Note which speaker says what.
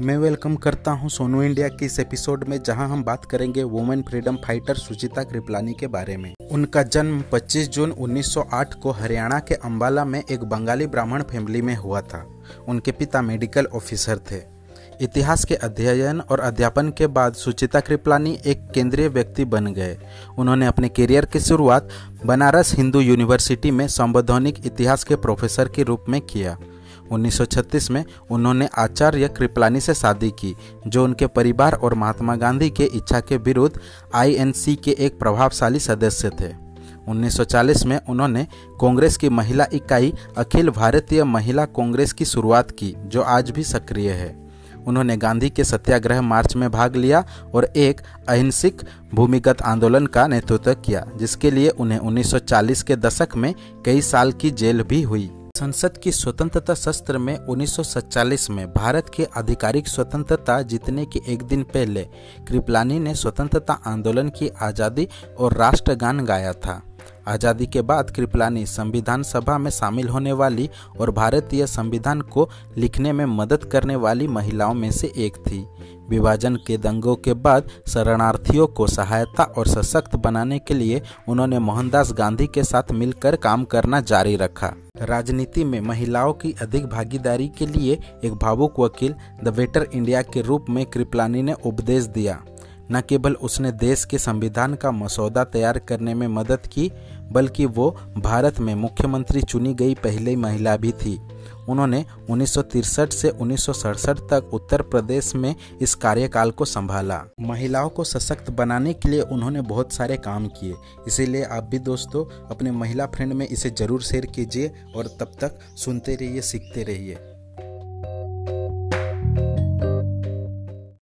Speaker 1: मैं वेलकम करता हूँ सोनू इंडिया के इस एपिसोड में, जहाँ हम बात करेंगे women freedom fighter Sucheta Kripalani के बारे में। उनका जन्म 25 जून 1908 को हरियाणा के अंबाला में एक बंगाली ब्राह्मण फैमिली में हुआ था। उनके पिता मेडिकल ऑफिसर थे। इतिहास के अध्ययन और अध्यापन के बाद सुचिता कृपलानी एक केंद्रीय व्यक्ति बन गए। उन्होंने अपने करियर की शुरुआत बनारस हिंदू यूनिवर्सिटी में संवैधानिक इतिहास के प्रोफेसर के रूप में किया। 1936 में उन्होंने आचार्य कृपलानी से शादी की, जो उनके परिवार और महात्मा गांधी के इच्छा के विरुद्ध आईएनसी के एक प्रभावशाली सदस्य थे। 1940 में उन्होंने कांग्रेस की महिला इकाई अखिल भारतीय महिला कांग्रेस की शुरुआत की, जो आज भी सक्रिय है। उन्होंने गांधी के सत्याग्रह मार्च में भाग लिया और एक अहिंसक भूमिगत आंदोलन का नेतृत्व किया, जिसके लिए उन्हें 1940 के दशक में कई साल की जेल भी हुई। संसद की स्वतंत्रता शस्त्र में 1947 में भारत की आधिकारिक स्वतंत्रता जीतने के एक दिन पहले कृपलानी ने स्वतंत्रता आंदोलन की आज़ादी और राष्ट्रगान गाया था। आज़ादी के बाद कृपलानी संविधान सभा में शामिल होने वाली और भारतीय संविधान को लिखने में मदद करने वाली महिलाओं में से एक थी। विभाजन के दंगों के बाद शरणार्थियों को सहायता और सशक्त बनाने के लिए उन्होंने मोहनदास गांधी के साथ मिलकर काम करना जारी रखा। राजनीति में महिलाओं की अधिक भागीदारी के लिए एक भावुक वकील द वेटर इंडिया के रूप में कृपलानी ने उपदेश दिया। न केवल उसने देश के संविधान का मसौदा तैयार करने में मदद की, बल्कि वो भारत में मुख्यमंत्री चुनी गई पहली महिला भी थी। उन्होंने उन्नीस से उन्नीस सौ सड़सठ तक उत्तर प्रदेश में इस कार्यकाल को संभाला। महिलाओं को सशक्त बनाने के लिए उन्होंने बहुत सारे काम किए। इसीलिए आप भी दोस्तों, अपने महिला फ्रेंड में इसे ज़रूर शेयर कीजिए और तब तक सुनते रहिए, सीखते रहिए।